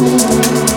soon.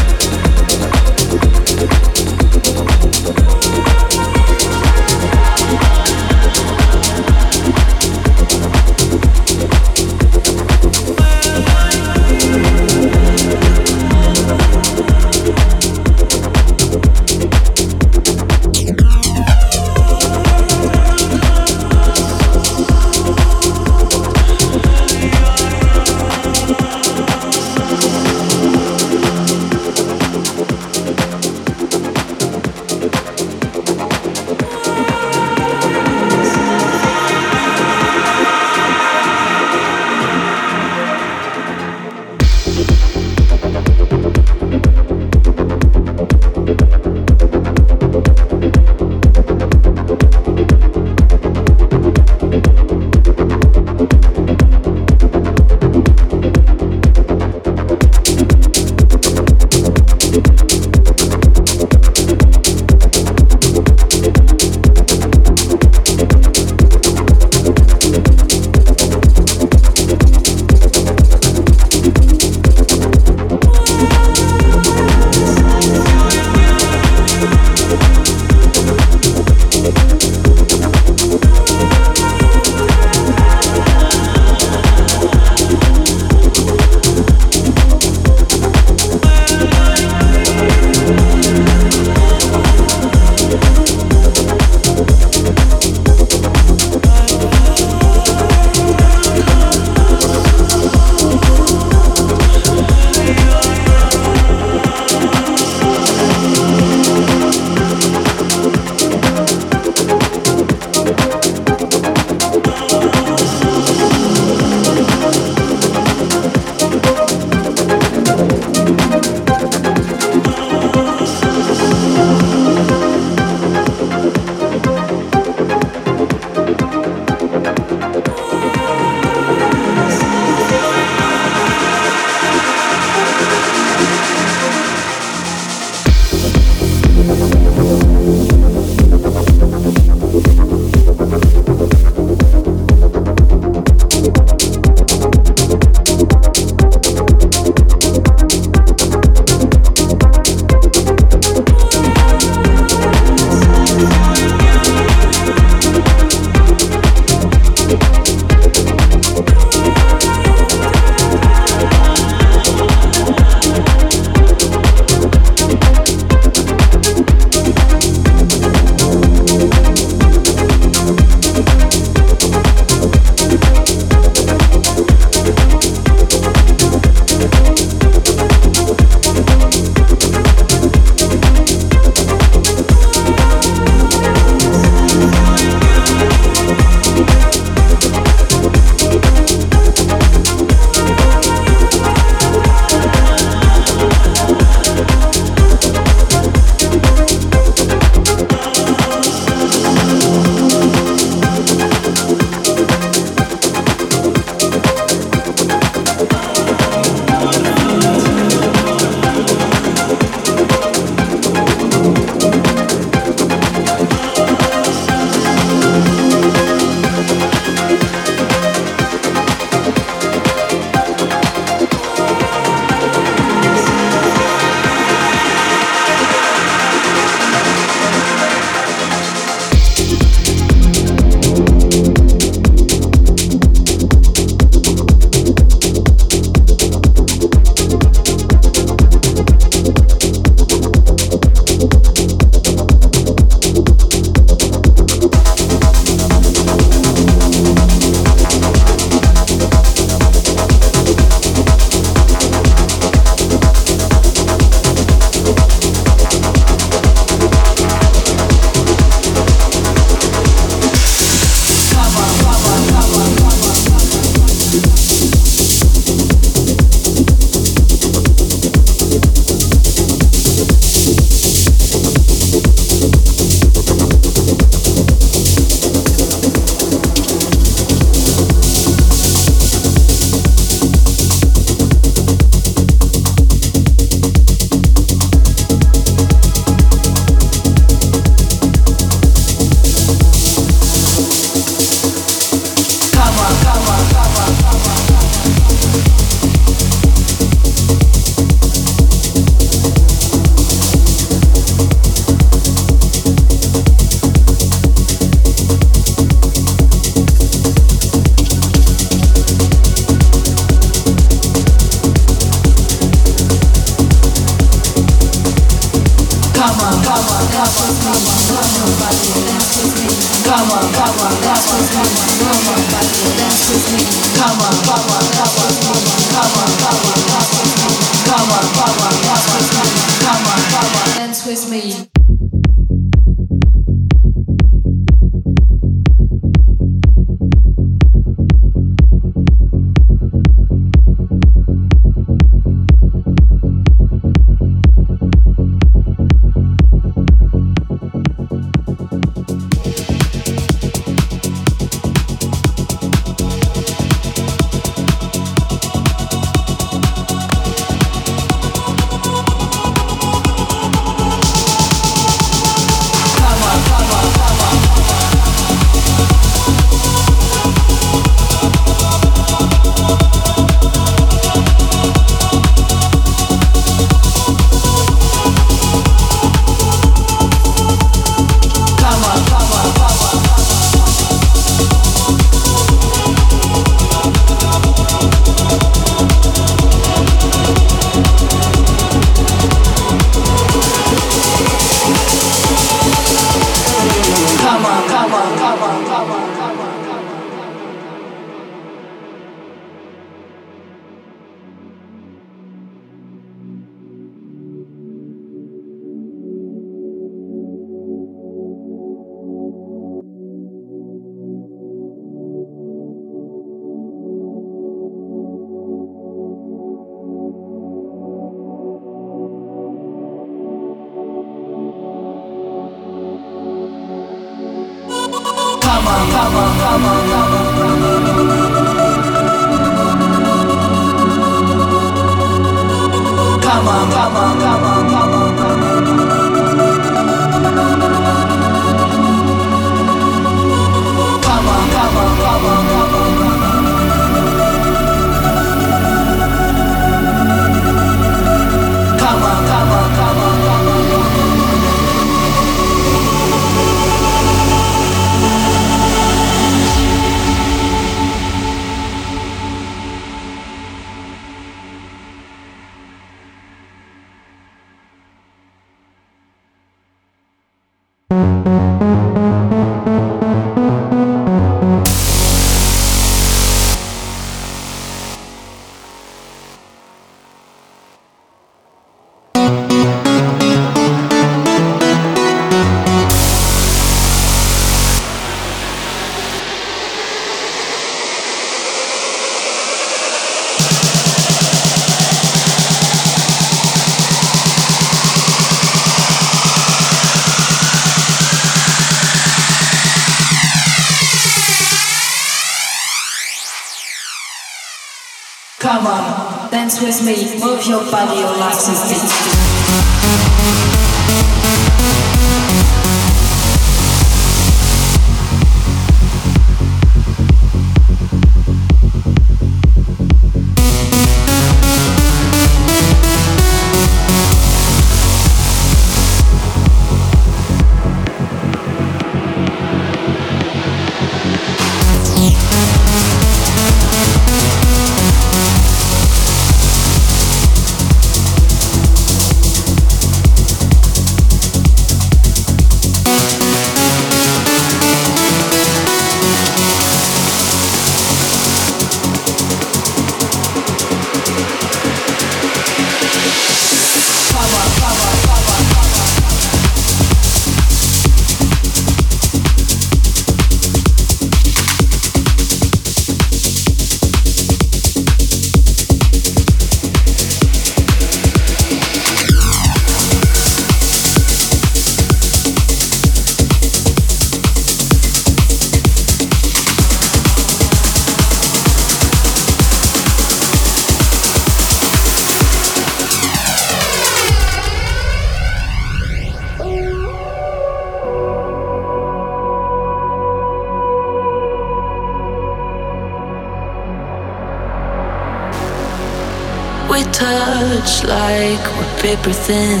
Paper thin.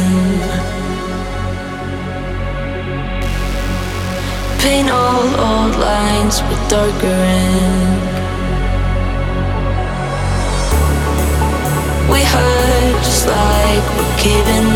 Paint all old lines with darker ink. We hurt just like we're caving